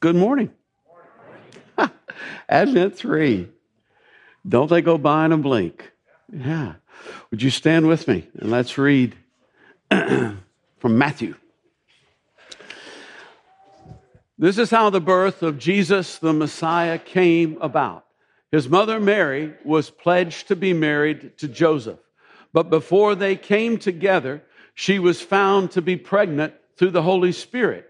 Good morning. Advent 3. Don't they go by in a blink? Yeah. Would you stand with me and let's read from Matthew. This is how the birth of Jesus the Messiah came about. His mother Mary was pledged to be married to Joseph, but before they came together, she was found to be pregnant through the Holy Spirit.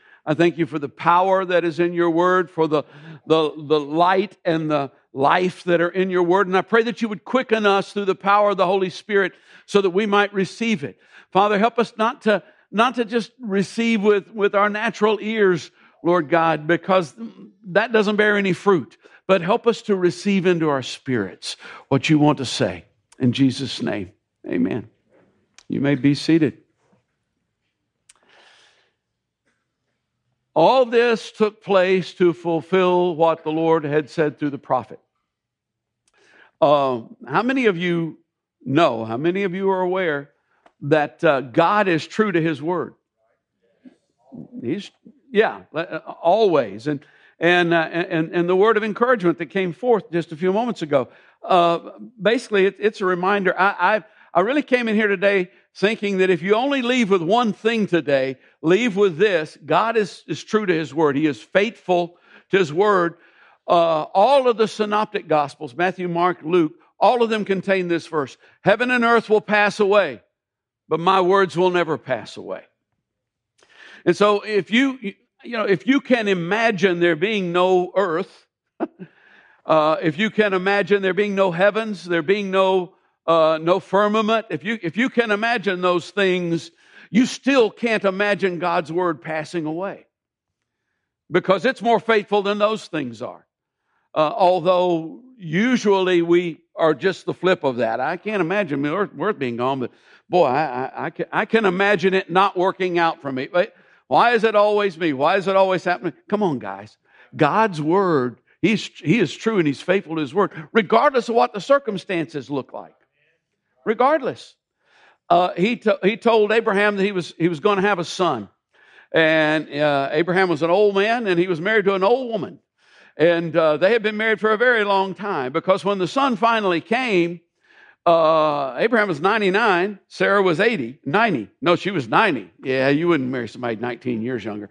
I thank you for the power that is in your word, for the, the, the light and the life that are in your word. And I pray that you would quicken us through the power of the Holy Spirit so that we might receive it. Father, help us not to, not to just receive with, with our natural ears, Lord God, because that doesn't bear any fruit, but help us to receive into our spirits what you want to say. In Jesus' name, amen. You may be seated. All this took place to fulfill what the Lord had said through the prophet. Uh, how many of you know, how many of you are aware that uh, God is true to his word? He's, yeah, uh, always. And, and, uh, and, and the word of encouragement that came forth just a few moments ago. Uh, basically, it, it's a reminder. I, I, I really came in here today thinking that if you only leave with one thing today, leave with this God is, is true to His Word. He is faithful to His Word. Uh, all of the synoptic Gospels, Matthew, Mark, Luke, all of them contain this verse Heaven and earth will pass away, but my words will never pass away. And so if you, you know, if you can imagine there being no earth, uh, if you can imagine there being no heavens, there being no uh, no firmament, if you, if you can imagine those things, you still can't imagine God's word passing away because it's more faithful than those things are. Uh, although usually we are just the flip of that. I can't imagine earth, earth being gone, but boy, I, I, I, can, I can imagine it not working out for me. But why is it always me? Why is it always happening? Come on, guys. God's word, he's, he is true and he's faithful to his word, regardless of what the circumstances look like regardless. Uh, he, to, he told Abraham that he was, he was going to have a son. And uh, Abraham was an old man and he was married to an old woman. And uh, they had been married for a very long time because when the son finally came, uh, Abraham was 99, Sarah was 80, 90. No, she was 90. Yeah, you wouldn't marry somebody 19 years younger.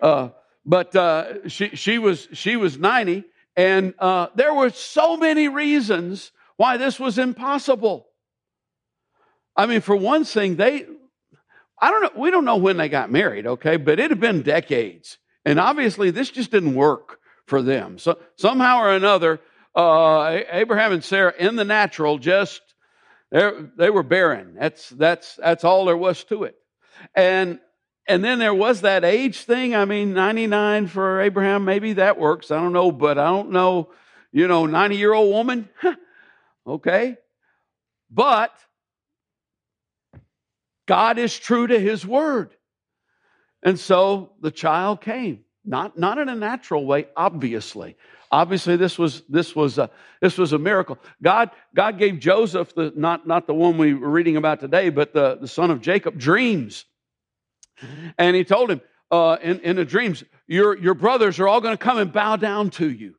Uh, but uh, she, she, was, she was 90. And there were so many reasons why this was impossible. I mean, for one thing, they, I don't know, we don't know when they got married, okay, but it had been decades. And obviously, this just didn't work for them. So somehow or another, uh, Abraham and Sarah in the natural just, they were barren. That's, that's, that's all there was to it. And, and then there was that age thing. I mean, 99 for Abraham, maybe that works. I don't know, but I don't know, you know, 90 year old woman. okay. But God is true to his word. And so the child came. Not, not in a natural way, obviously. Obviously, this was, this was, a, this was a miracle. God, God gave Joseph, the, not, not the one we were reading about today, but the, the son of Jacob, dreams. And he told him uh, in, in the dreams, your, your brothers are all going to come and bow down to you.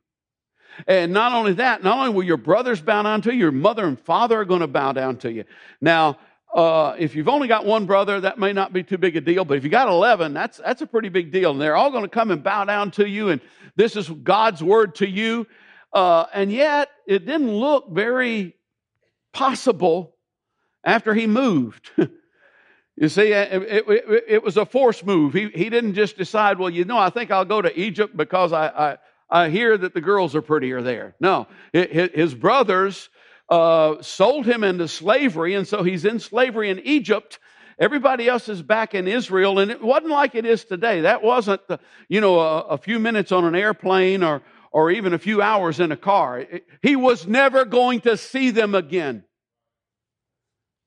And not only that, not only will your brothers bow down to you, your mother and father are going to bow down to you. Now, uh, if you've only got one brother, that may not be too big a deal. But if you got 11, that's, that's a pretty big deal. And they're all going to come and bow down to you. And this is God's word to you. Uh, and yet, it didn't look very possible after he moved. you see, it, it, it, it, was a forced move. He, he didn't just decide, well, you know, I think I'll go to Egypt because I, I, I hear that the girls are prettier there. No, his brothers uh, sold him into slavery, and so he's in slavery in Egypt. Everybody else is back in Israel, and it wasn't like it is today. That wasn't, the, you know, a, a few minutes on an airplane or, or even a few hours in a car. He was never going to see them again.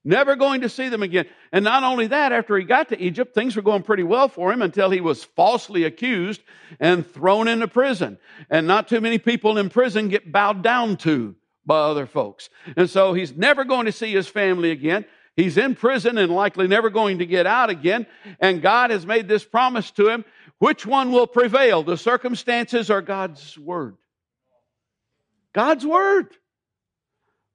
Never going to see them again. And not only that, after he got to Egypt, things were going pretty well for him until he was falsely accused and thrown into prison. And not too many people in prison get bowed down to by other folks. And so he's never going to see his family again. He's in prison and likely never going to get out again. And God has made this promise to him. Which one will prevail, the circumstances or God's word? God's word.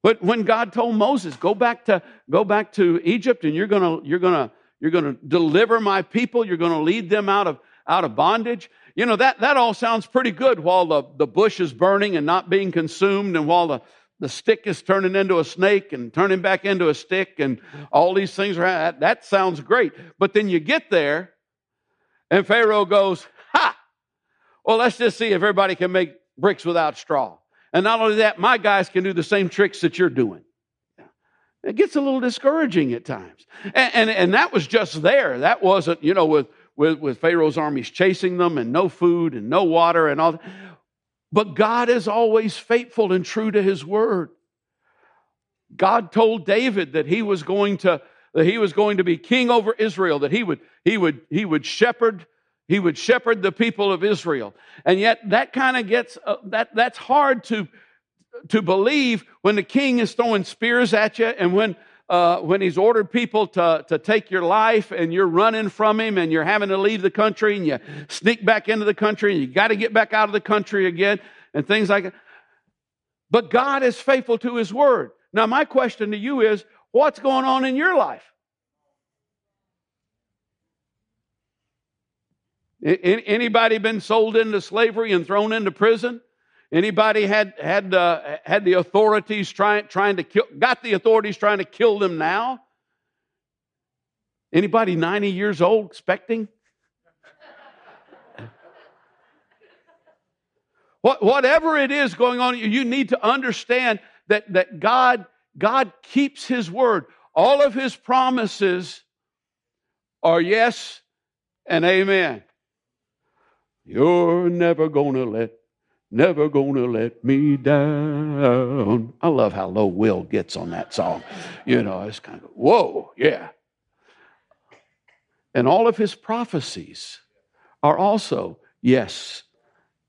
But when God told Moses, go back to, go back to Egypt and you're gonna, you're gonna, you're gonna deliver my people, you're gonna lead them out of, out of bondage. You know, that, that all sounds pretty good while the, the bush is burning and not being consumed and while the, the stick is turning into a snake and turning back into a stick and all these things are, that, sounds great. But then you get there and Pharaoh goes, ha! Well, let's just see if everybody can make bricks without straw. And not only that, my guys can do the same tricks that you're doing. It gets a little discouraging at times. And, and, and, that was just there. That wasn't, you know, with, with, with Pharaoh's armies chasing them and no food and no water and all that. But God is always faithful and true to his word. God told David that he was going to that he was going to be king over Israel, that he would he would he would shepherd he would shepherd the people of Israel. And yet that kind of gets, uh, that, that's hard to, to believe when the king is throwing spears at you and when, uh, when he's ordered people to, to take your life and you're running from him and you're having to leave the country and you sneak back into the country and you got to get back out of the country again and things like that. But God is faithful to his word. Now, my question to you is, what's going on in your life? Anybody been sold into slavery and thrown into prison? Anybody had had uh, had the authorities trying trying to kill got the authorities trying to kill them now? Anybody 90 years old expecting? what, whatever it is going on, you need to understand that, that God, God keeps His word. All of His promises are yes and amen. You're never gonna let, never gonna let me down. I love how low Will gets on that song. You know, it's kind of, whoa, yeah. And all of his prophecies are also yes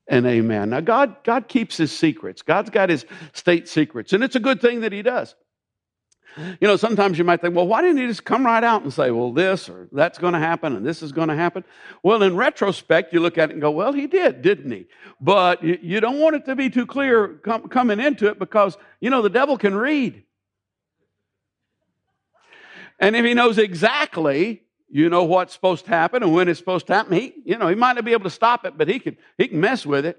and amen. Now, God, God keeps his secrets. God's got his state secrets, and it's a good thing that he does. You know, sometimes you might think, well, why didn't he just come right out and say, well, this or that's going to happen and this is going to happen? Well, in retrospect, you look at it and go, well, he did, didn't he? But you don't want it to be too clear coming into it because, you know, the devil can read. And if he knows exactly, you know, what's supposed to happen and when it's supposed to happen, he, you know, he might not be able to stop it, but he can, he can mess with it.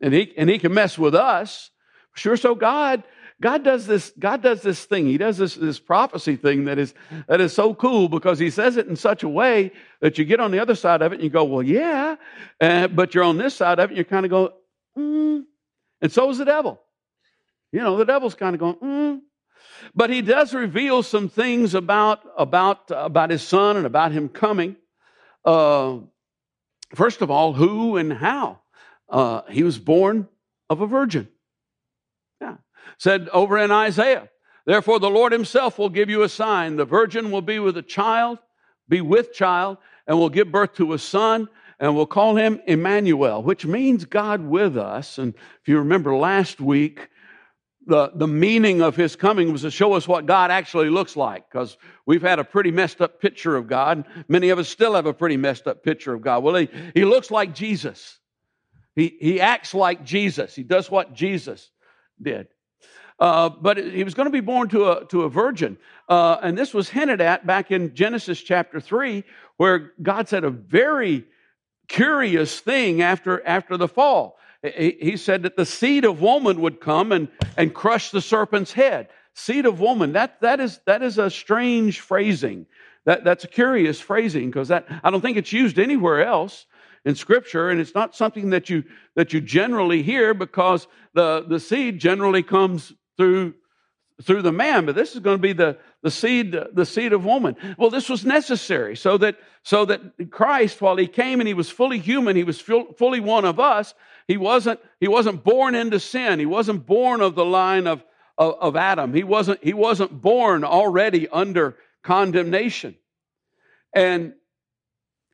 And he, and he can mess with us. Sure, so God God does this, God does this thing. He does this, this prophecy thing that is, that is so cool because he says it in such a way that you get on the other side of it and you go, well, yeah. Uh, but you're on this side of it and you're kind of going, mm. And so is the devil. You know, the devil's kind of going, mm. But he does reveal some things about, about, about his son and about him coming. Uh, first of all, who and how. Uh, he was born of a virgin said over in Isaiah, Therefore, the Lord Himself will give you a sign. The virgin will be with a child, be with child, and will give birth to a son, and we'll call him Emmanuel, which means God with us. And if you remember last week, the, the meaning of his coming was to show us what God actually looks like, because we've had a pretty messed up picture of God. Many of us still have a pretty messed up picture of God. Well, he, he looks like Jesus. He, he acts like Jesus. He does what Jesus did. Uh, but he was going to be born to a, to a virgin. Uh, and this was hinted at back in Genesis chapter 3, where God said a very curious thing after, after the fall. He, he said that the seed of woman would come and, and crush the serpent's head. seed of woman, that, that, is, that is a strange phrasing. That, that's a curious phrasing because that, I don't think it's used anywhere else in Scripture, and it's not something that you, that you generally hear because the, the seed generally comes through through the man, but this is going to be the, the seed, the seed of woman. Well, this was necessary so that, so that Christ, while he came and he was fully human, he was fully one of us. He wasn't, he wasn't born into sin. He wasn't born of the line of, of, of Adam. He wasn't, he wasn't born already under condemnation. And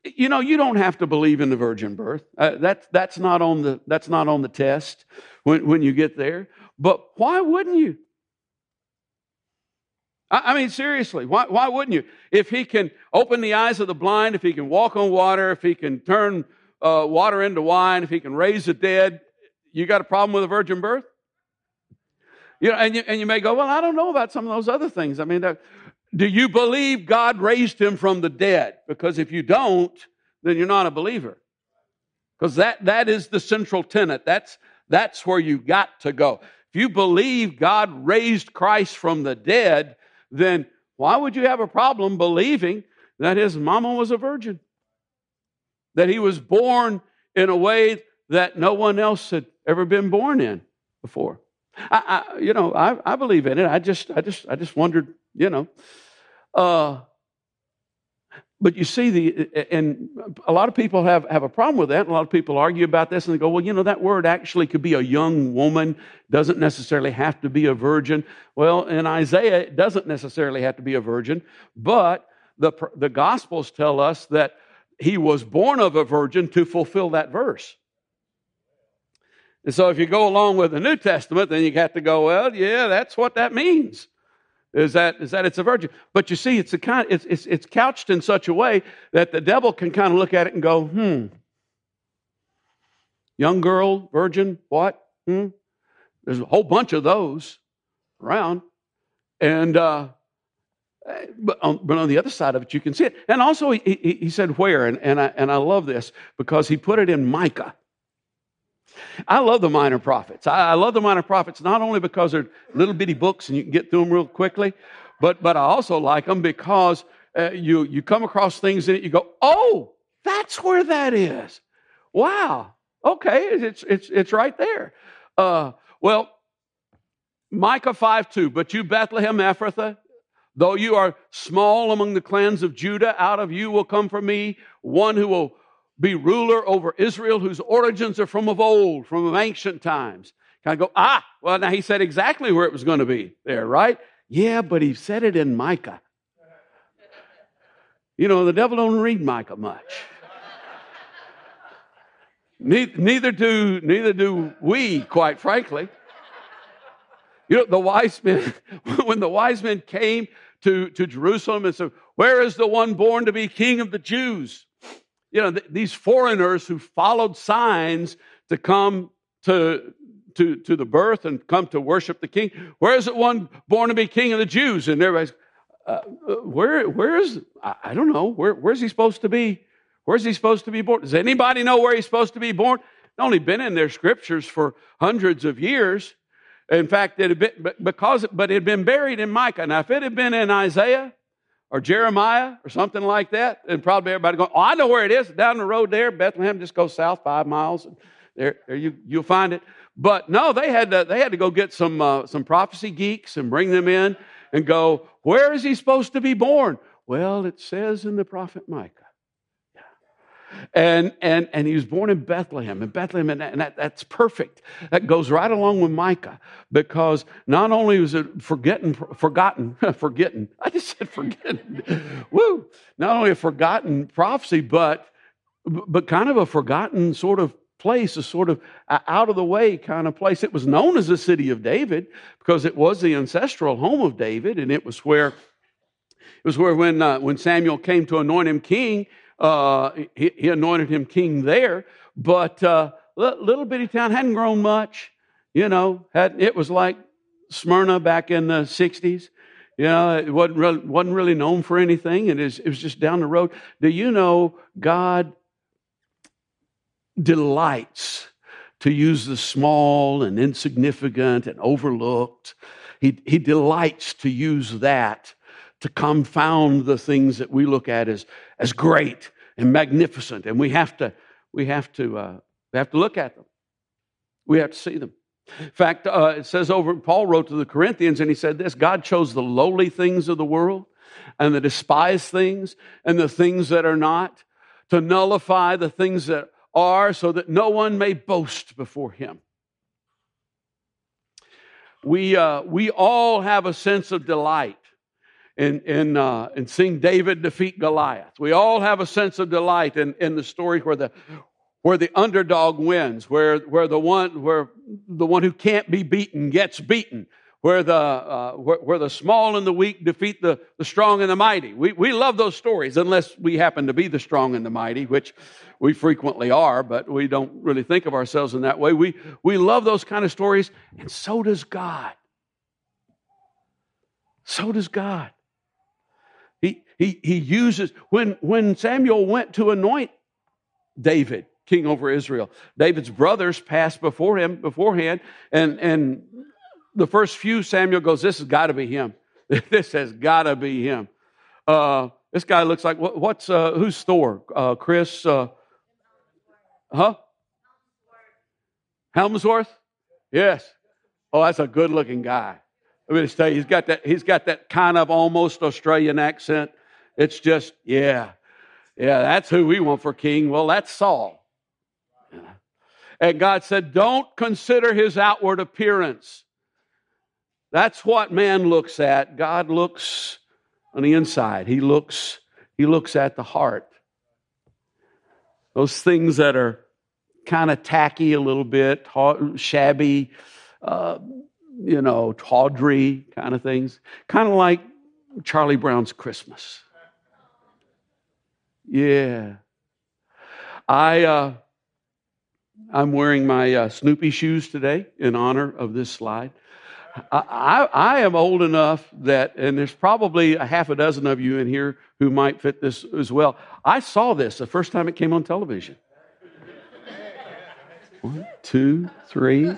you know, you don't have to believe in the virgin birth. Uh, that's that's not on the that's not on the test when when you get there. But why wouldn't you? I mean, seriously, why, why wouldn't you? If he can open the eyes of the blind, if he can walk on water, if he can turn uh, water into wine, if he can raise the dead, you got a problem with a virgin birth? You know, and you, and you may go, well, I don't know about some of those other things. I mean, do you believe God raised him from the dead? Because if you don't, then you're not a believer. Because that, that is the central tenet. That's, that's where you got to go. If you believe God raised Christ from the dead, then why would you have a problem believing that his mama was a virgin? That he was born in a way that no one else had ever been born in before. I, I you know, I, I believe in it. I just, I just, I just wondered, you know. Uh, but you see, the and a lot of people have, have a problem with that. A lot of people argue about this and they go, well, you know, that word actually could be a young woman, doesn't necessarily have to be a virgin. Well, in Isaiah, it doesn't necessarily have to be a virgin, but the, the Gospels tell us that he was born of a virgin to fulfill that verse. And so if you go along with the New Testament, then you have to go, well, yeah, that's what that means is that, is that it's a virgin. But you see, it's, a kind, it's, it's, it's couched in such a way that the devil can kind of look at it and go, hmm, young girl, virgin, what? Hmm? There's a whole bunch of those around. And, uh, but on, but on, the other side of it, you can see it. And also, he, he, he said where, and, and, I, and I love this because he put it in Micah. I love the minor prophets. I, love the minor prophets not only because they're little bitty books and you can get through them real quickly, but, but I also like them because uh, you, you come across things in it, you go, oh, that's where that is. Wow. Okay, it's, it's, it's right there. Uh, well, Micah 5 2, but you, Bethlehem Ephrathah, though you are small among the clans of Judah, out of you will come for me one who will be ruler over Israel, whose origins are from of old, from ancient times. Kind of go, ah, well, now he said exactly where it was going to be there, right? Yeah, but he said it in Micah. You know, the devil don't read Micah much. neither, do neither do we, quite frankly. You know, the wise men, when the wise men came to, to Jerusalem and said, Where is the one born to be king of the Jews? You know, th- these foreigners who followed signs to come to, to, to the birth and come to worship the king. Where is it one born to be king of the Jews? And everybody's, uh, uh, where, where is, I, I don't know, where, where's he supposed to be? Where's he supposed to be born? Does anybody know where he's supposed to be born? only been in their scriptures for hundreds of years. In fact, it had been, because, but it had been buried in Micah. Now, if it had been in Isaiah, or Jeremiah or something like that, and probably everybody going, "Oh, I know where it is, down the road there, Bethlehem. Just go south five miles, and there, there you you'll find it." But no, they had to they had to go get some uh, some prophecy geeks and bring them in and go, "Where is he supposed to be born?" Well, it says in the prophet Micah. And, and, and he was born in Bethlehem. And Bethlehem, and, that, and that, that's perfect. That goes right along with Micah because not only was it forgetting, forgotten, forgetting, I just said forgetting, woo, not only a forgotten prophecy, but, but kind of a forgotten sort of place, a sort of out of the way kind of place. It was known as the city of David because it was the ancestral home of David, and it was where it was where when uh, when Samuel came to anoint him king, uh, he, he, anointed him king there, but uh, little bitty town hadn't grown much. You know, had, it was like Smyrna back in the 60s. You know, it wasn't really, wasn't really known for anything. It, is, it was just down the road. Do you know God delights to use the small and insignificant and overlooked he, he delights to use that to confound the things that we look at as, as great and magnificent. And we have to, we have to, uh, we have to look at them. We have to see them. In fact, uh, it says over, Paul wrote to the Corinthians and he said this God chose the lowly things of the world and the despised things and the things that are not to nullify the things that are so that no one may boast before him. We, uh, we all have a sense of delight in, in, uh, in seeing David defeat Goliath. We all have a sense of delight in, in the story where the, where the underdog wins, where, where, the one, where the one who can't be beaten gets beaten, where the, uh, where, where, the small and the weak defeat the, the strong and the mighty. We, we love those stories, unless we happen to be the strong and the mighty, which we frequently are, but we don't really think of ourselves in that way. We, we love those kind of stories, and so does God. So does God. He, he, uses, when, when Samuel went to anoint David, king over Israel. David's brothers passed before him beforehand, and, and the first few, Samuel goes, This has got to be him. this has got to be him. Uh, this guy looks like, what, what's, uh, who's Thor? Uh, Chris, uh, huh? Hemsworth? Yes. Oh, that's a good looking guy. Let me just tell you, he's got that, he's got that kind of almost Australian accent. It's just, yeah, yeah, that's who we want for king. Well, that's Saul. And God said, Don't consider his outward appearance. That's what man looks at. God looks on the inside. He looks, he looks at the heart. Those things that are kind of tacky a little bit, shabby, uh, you know, tawdry kind of things. Kind of like Charlie Brown's Christmas. Yeah. I, uh, I'm wearing my uh, Snoopy shoes today in honor of this slide. I, I, I, am old enough that, and there's probably a half a dozen of you in here who might fit this as well. I saw this the first time it came on television. One, two, three,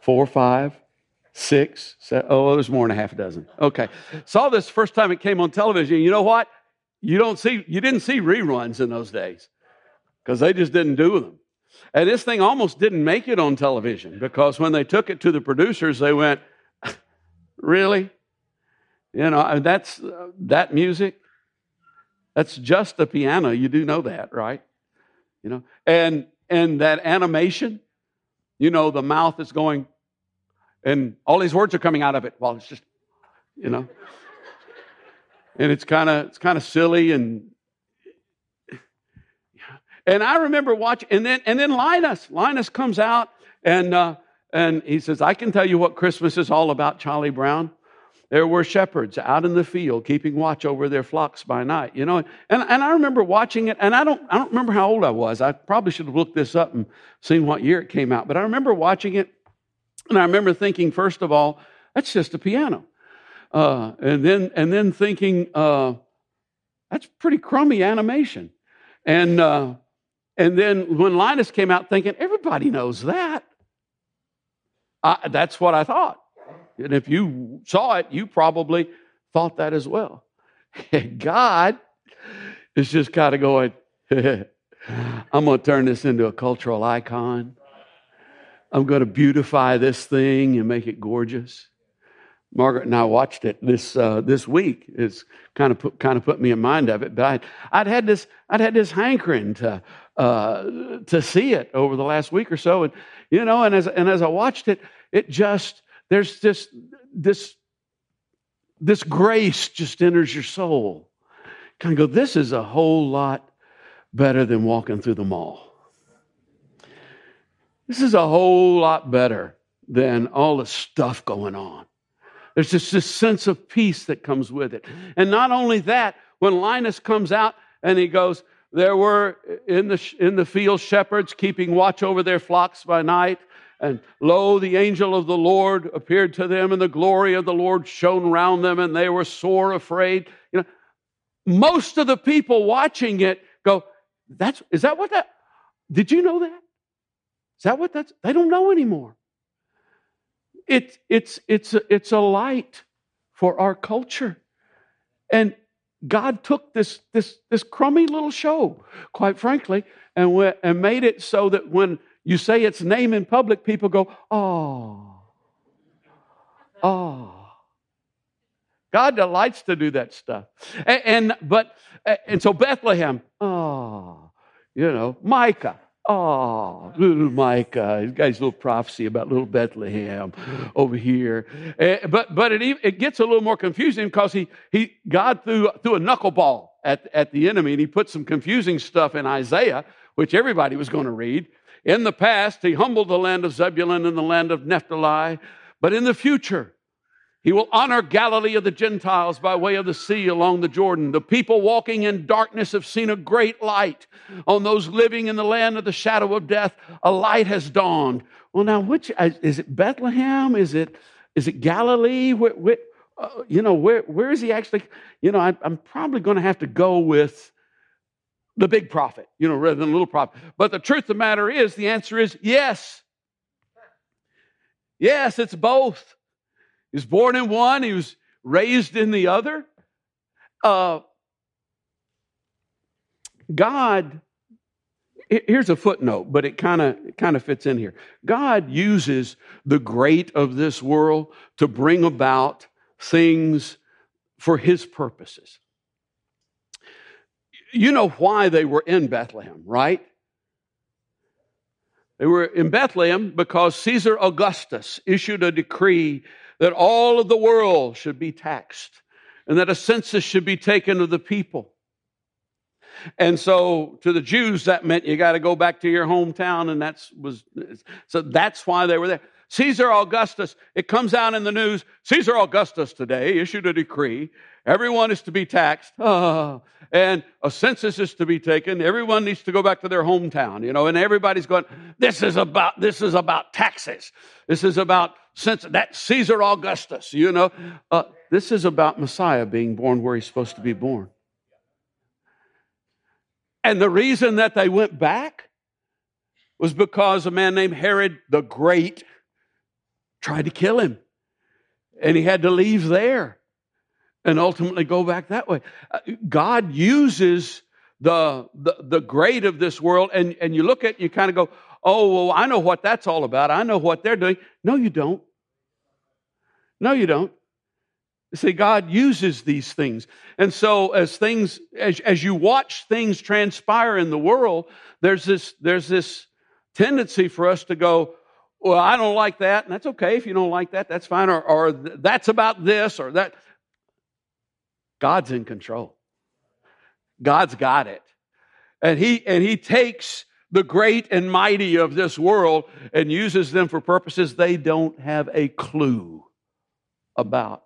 four, five, six, seven. Oh, there's more than a half a dozen. Okay. Saw this first time it came on television. You know what? You don't see, you didn't see reruns in those days because they just didn't do them. And this thing almost didn't make it on television because when they took it to the producers, they went, Really? You know, that's uh, that music. That's just the piano. You do know that, right? You know, and and that animation, you know, the mouth is going, and all these words are coming out of it. Well, it's just, you know, and it's kind of it's kind of silly and and I remember watching, and then and then Linus, Linus comes out and uh, and he says, "I can tell you what Christmas is all about, Charlie Brown." There were shepherds out in the field keeping watch over their flocks by night, you know. And, and I remember watching it, and I don't, I don't remember how old I was. I probably should have looked this up and seen what year it came out. But I remember watching it, and I remember thinking, first of all, that's just a piano. Uh, and, then, and then thinking, uh, that's pretty crummy animation. And, uh, and then when Linus came out thinking, everybody knows that. I, that's what I thought. And if you saw it, you probably thought that as well. God is just kind of going, I'm going to turn this into a cultural icon. I'm going to beautify this thing and make it gorgeous. Margaret and I watched it this uh, this week. It's kind of put, kind of put me in mind of it. But I'd, I'd had this I'd had this hankering to uh, to see it over the last week or so. And, you know, and as, and as I watched it, it just, there's this, this, this grace just enters your soul. Kind of go, this is a whole lot better than walking through the mall. This is a whole lot better than all the stuff going on. There's just this sense of peace that comes with it. And not only that, when Linus comes out and he goes, there were in the, in the field shepherds keeping watch over their flocks by night. And lo, the angel of the Lord appeared to them, and the glory of the Lord shone round them, and they were sore afraid. You know, most of the people watching it go, That's is that what that did you know that? Is that what that's they don't know anymore. It, it's, it's, a, it's a light for our culture. And God took this, this, this crummy little show, quite frankly, and, went, and made it so that when you say its name in public, people go, oh, oh. God delights to do that stuff. And, and but and so Bethlehem, oh, you know, Micah, Oh, little Micah. He's got his little prophecy about little Bethlehem over here. Uh, but but it, it gets a little more confusing because he, he God threw, threw a knuckleball at, at the enemy and he put some confusing stuff in Isaiah, which everybody was going to read. In the past, he humbled the land of Zebulun and the land of Naphtali. But in the future, he will honor Galilee of the Gentiles by way of the sea along the Jordan. The people walking in darkness have seen a great light. On those living in the land of the shadow of death, a light has dawned. Well, now, which uh, is it? Bethlehem? Is it is it Galilee? Where, where, uh, you know, where where is he actually? You know, I, I'm probably going to have to go with the big prophet, you know, rather than the little prophet. But the truth of the matter is, the answer is yes. Yes, it's both. He was born in one, he was raised in the other. Uh, God, here's a footnote, but it kind of kind of fits in here. God uses the great of this world to bring about things for his purposes. You know why they were in Bethlehem, right? They were in Bethlehem because Caesar Augustus issued a decree that all of the world should be taxed and that a census should be taken of the people. And so to the Jews, that meant you got to go back to your hometown, and that's was so that's why they were there. Caesar Augustus, it comes out in the news. Caesar Augustus today issued a decree. Everyone is to be taxed, and a census is to be taken. Everyone needs to go back to their hometown, you know. And everybody's going. This is about this is about taxes. This is about since that Caesar Augustus, you know. Uh, this is about Messiah being born where he's supposed to be born. And the reason that they went back was because a man named Herod the Great tried to kill him. And he had to leave there and ultimately go back that way. Uh, God uses the, the, the great of this world, and, and you look at it, you kind of go, oh, well, I know what that's all about. I know what they're doing. No, you don't. No, you don't. See, God uses these things. And so as things, as, as you watch things transpire in the world, there's this, there's this tendency for us to go, well, I don't like that. And that's okay. If you don't like that, that's fine. Or, or that's about this or that. God's in control. God's got it. And he, and he takes the great and mighty of this world and uses them for purposes they don't have a clue about.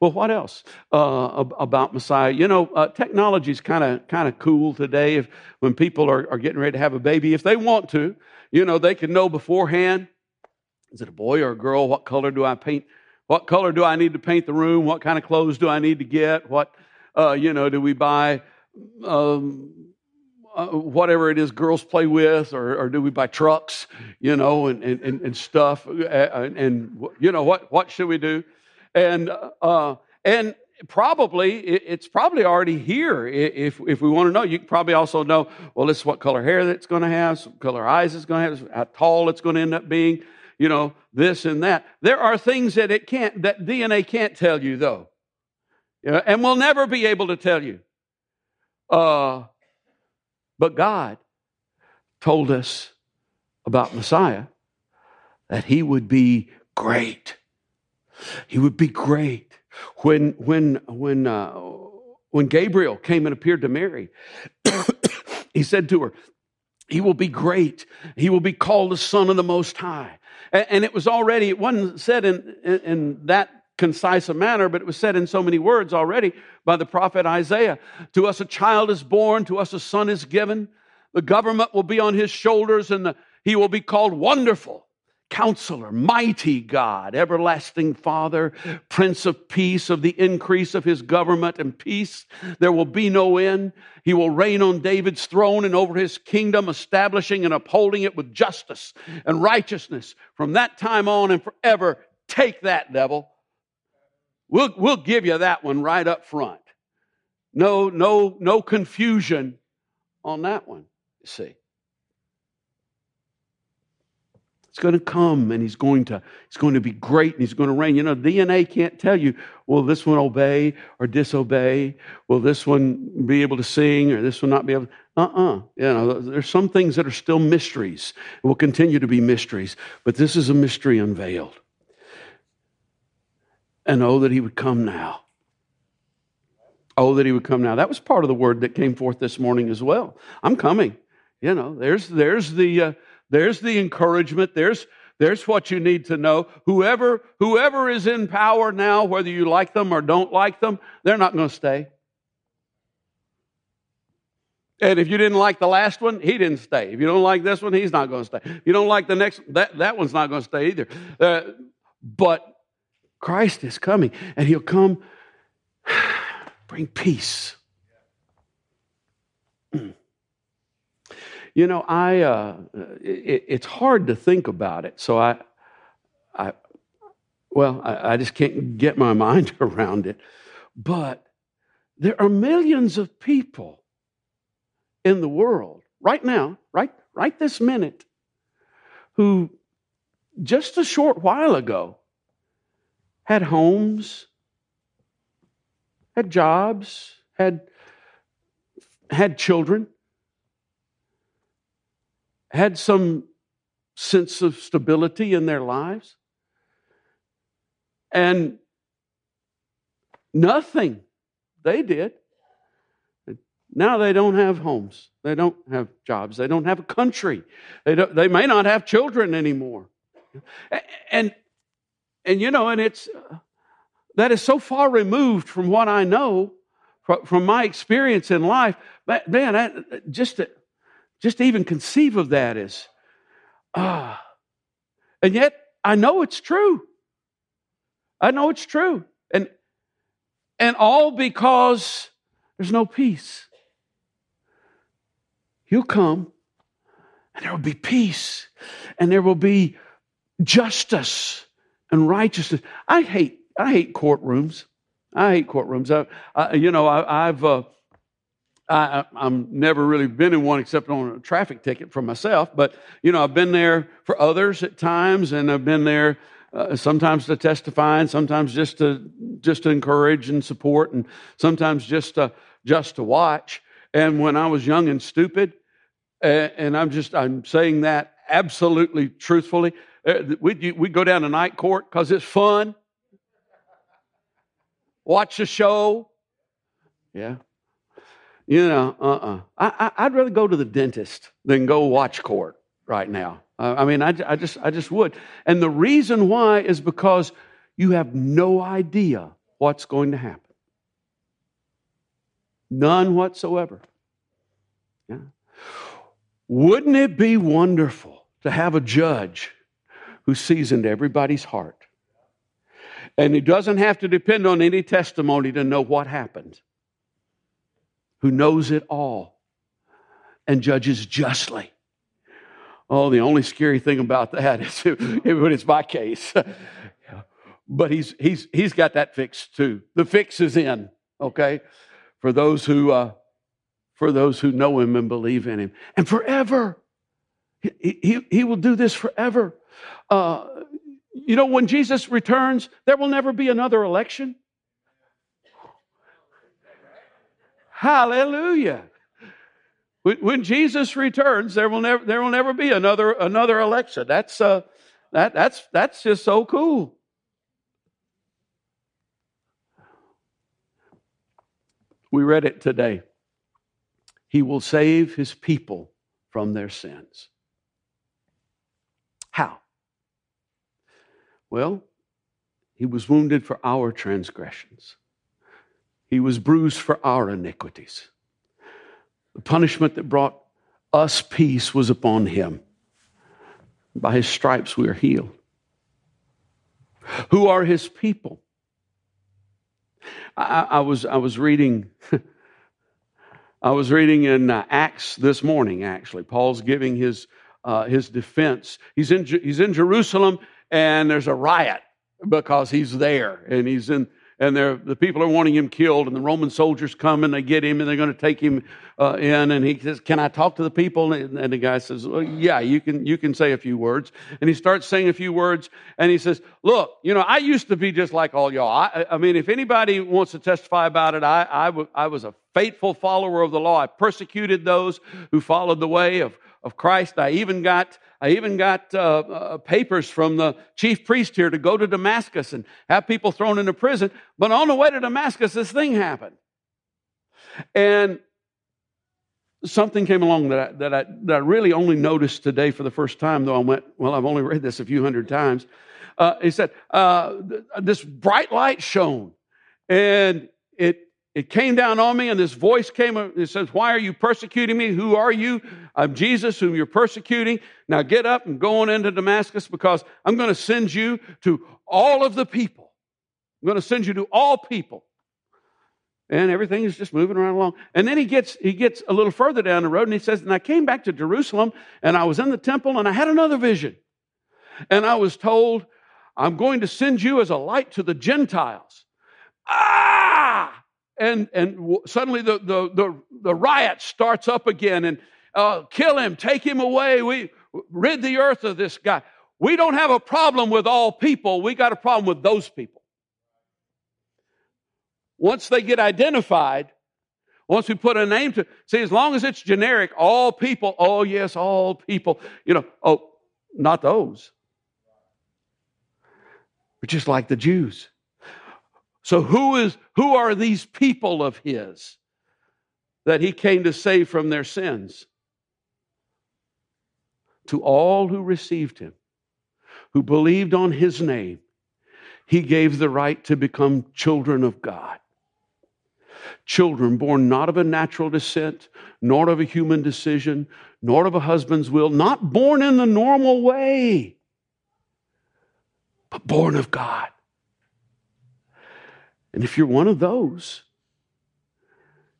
Well, what else uh, about Messiah? You know, uh, technology is kind of kind of cool today. If when people are, are getting ready to have a baby, if they want to, you know, they can know beforehand: is it a boy or a girl? What color do I paint? What color do I need to paint the room? What kind of clothes do I need to get? What, uh, you know, do we buy? Um, uh, whatever it is girls play with, or, or, do we buy trucks, you know, and, and, and stuff? And, and, you know, what, what should we do? And, uh, and probably, it's probably already here. If, if we want to know, you can probably also know, well, this is what color hair that's going to have, what color eyes it's going to have, how tall it's going to end up being, you know, this and that. There are things that it can't, that DNA can't tell you, though. And will never be able to tell you. Uh, but God told us about Messiah that he would be great. He would be great. When, when, when, uh, when Gabriel came and appeared to Mary, he said to her, He will be great. He will be called the Son of the Most High. And, and it was already, it wasn't said in, in, in that concise a manner, but it was said in so many words already by the prophet Isaiah. To us a child is born, to us a son is given. The government will be on his shoulders, and the, he will be called Wonderful, Counselor, mighty God, everlasting Father, Prince of Peace, of the increase of his government and peace, there will be no end. He will reign on David's throne and over his kingdom, establishing and upholding it with justice and righteousness from that time on and forever. Take that, devil. We'll, we'll give you that one right up front. No, no, no confusion on that one, you see. It's going to come and he's going to, he's going to be great and he's going to reign. You know, DNA can't tell you, will this one obey or disobey? Will this one be able to sing or this one not be able to? Uh-uh. You know, there's some things that are still mysteries. It will continue to be mysteries, but this is a mystery unveiled. And oh, that he would come now. Oh, that he would come now. That was part of the word that came forth this morning as well. I'm coming. You know, there's, there's the, uh, there's the encouragement. There's, there's what you need to know. Whoever, whoever is in power now, whether you like them or don't like them, they're not going to stay. And if you didn't like the last one, he didn't stay. If you don't like this one, he's not going to stay. If you don't like the next, that, that one's not going to stay either. Uh, but Christ is coming, and he'll come bring peace. You know, I uh, it, it's hard to think about it. So I, I, well, I, I just can't get my mind around it. But there are millions of people in the world right now, right, right this minute, who just a short while ago had homes, had jobs, had had children, had some sense of stability in their lives. And nothing they did. Now they don't have homes. They don't have jobs. They don't have a country. They, they may not have children anymore. And, and you know, and it's, that is so far removed from what I know, from my experience in life. But Man, just to, just to even conceive of that is, ah. And yet, I know it's true. I know it's true. And, and all because there's no peace. You'll come, and there will be peace, and there will be justice and righteousness. I hate, I hate courtrooms. I hate courtrooms. I, I you know, I, have uh, I, am never really been in one except on a traffic ticket for myself, but you know I've been there for others at times, and I've been there uh, sometimes to testify, and sometimes just to just to encourage and support, and sometimes just to just to watch. And when I was young and stupid, and, and I'm just I'm saying that absolutely truthfully, uh, we we go down to night court because it's fun. Watch the show, yeah. You know, uh uh-uh. uh. I, would rather go to the dentist than go watch court right now. Uh, I mean, I, I, just, I just would. And the reason why is because you have no idea what's going to happen. None whatsoever. Yeah. Wouldn't it be wonderful to have a judge who sees into everybody's heart? And he doesn't have to depend on any testimony to know what happened who knows it all and judges justly. Oh, the only scary thing about that is when it's my case. but he's, he's, he's got that fixed too. The fix is in, okay? For those who, uh, for those who know him and believe in him. And forever. He, he, he will do this forever. Uh, you know, when Jesus returns, there will never be another election. Hallelujah. When Jesus returns, there will never, there will never be another, another election. That's, uh, that, that's, that's just so cool. We read it today. He will save his people from their sins. How? Well, he was wounded for our transgressions. He was bruised for our iniquities. The punishment that brought us peace was upon him. By his stripes we are healed. Who are his people? I, I was, I was reading. I was reading in uh, Acts this morning, actually. Paul's giving his, uh, his defense. He's in, he's in Jerusalem, and there's a riot because he's there. And he's in, and the people are wanting him killed, and the Roman soldiers come and they get him, and they're going to take him uh, in. And he says, "Can I talk to the people?" And, and the guy says, well, "Yeah, you can. You can say a few words." And he starts saying a few words, and he says, "Look, you know, I used to be just like all y'all. I, I mean, if anybody wants to testify about it, I, I, w- I was a faithful follower of the law. I persecuted those who followed the way of." Of Christ. I even got I even got uh, uh, papers from the chief priest here to go to Damascus and have people thrown into prison. But on the way to Damascus, this thing happened. And something came along that I, that, I, that I really only noticed today for the first time, though I went, well, I've only read this a few hundred times. Uh, he said, uh, this bright light shone, and it it came down on me, and this voice came. It says, Why are you persecuting me? Who are you? I'm Jesus, whom you're persecuting. Now get up and go on into Damascus because I'm going to send you to all of the people. I'm going to send you to all people. And everything is just moving right along. And then he gets, he gets a little further down the road and he says, And I came back to Jerusalem and I was in the temple and I had another vision. And I was told, I'm going to send you as a light to the Gentiles. Ah! And and suddenly the the the, the riot starts up again and uh, kill him take him away. We rid the earth of this guy. We don't have a problem with all people. We got a problem with those people. Once they get identified once we put a name to see as long as it's generic all people oh yes all people you know oh not those. But just like the jews so who is who are these people of his that he came to save from their sins? To all who received him, who believed on his name, he gave the right to become children of God. Children born not of a natural descent, nor of a human decision, nor of a husband's will, not born in the normal way, but born of God. And if you're one of those,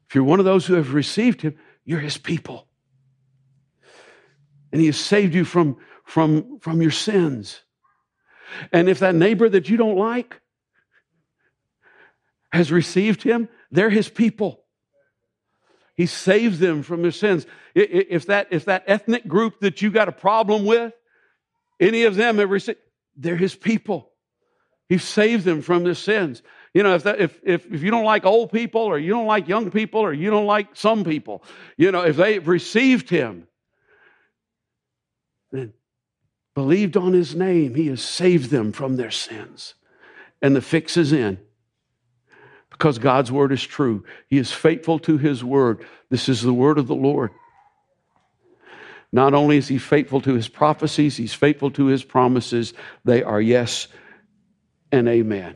if you're one of those who have received him, you're his people. And he has saved you from, from, from your sins. And if that neighbor that you don't like has received him, they're his people. He saves them from their sins. If that, if that ethnic group that you got a problem with, any of them have received, they're his people. He saved them from their sins. You know, if, that, if, if, if you don't like old people or you don't like young people or you don't like some people, you know, if they've received him, then believed on his name, he has saved them from their sins. And the fix is in because God's word is true. He is faithful to his word. This is the word of the Lord. Not only is he faithful to his prophecies, he's faithful to his promises. They are yes and amen.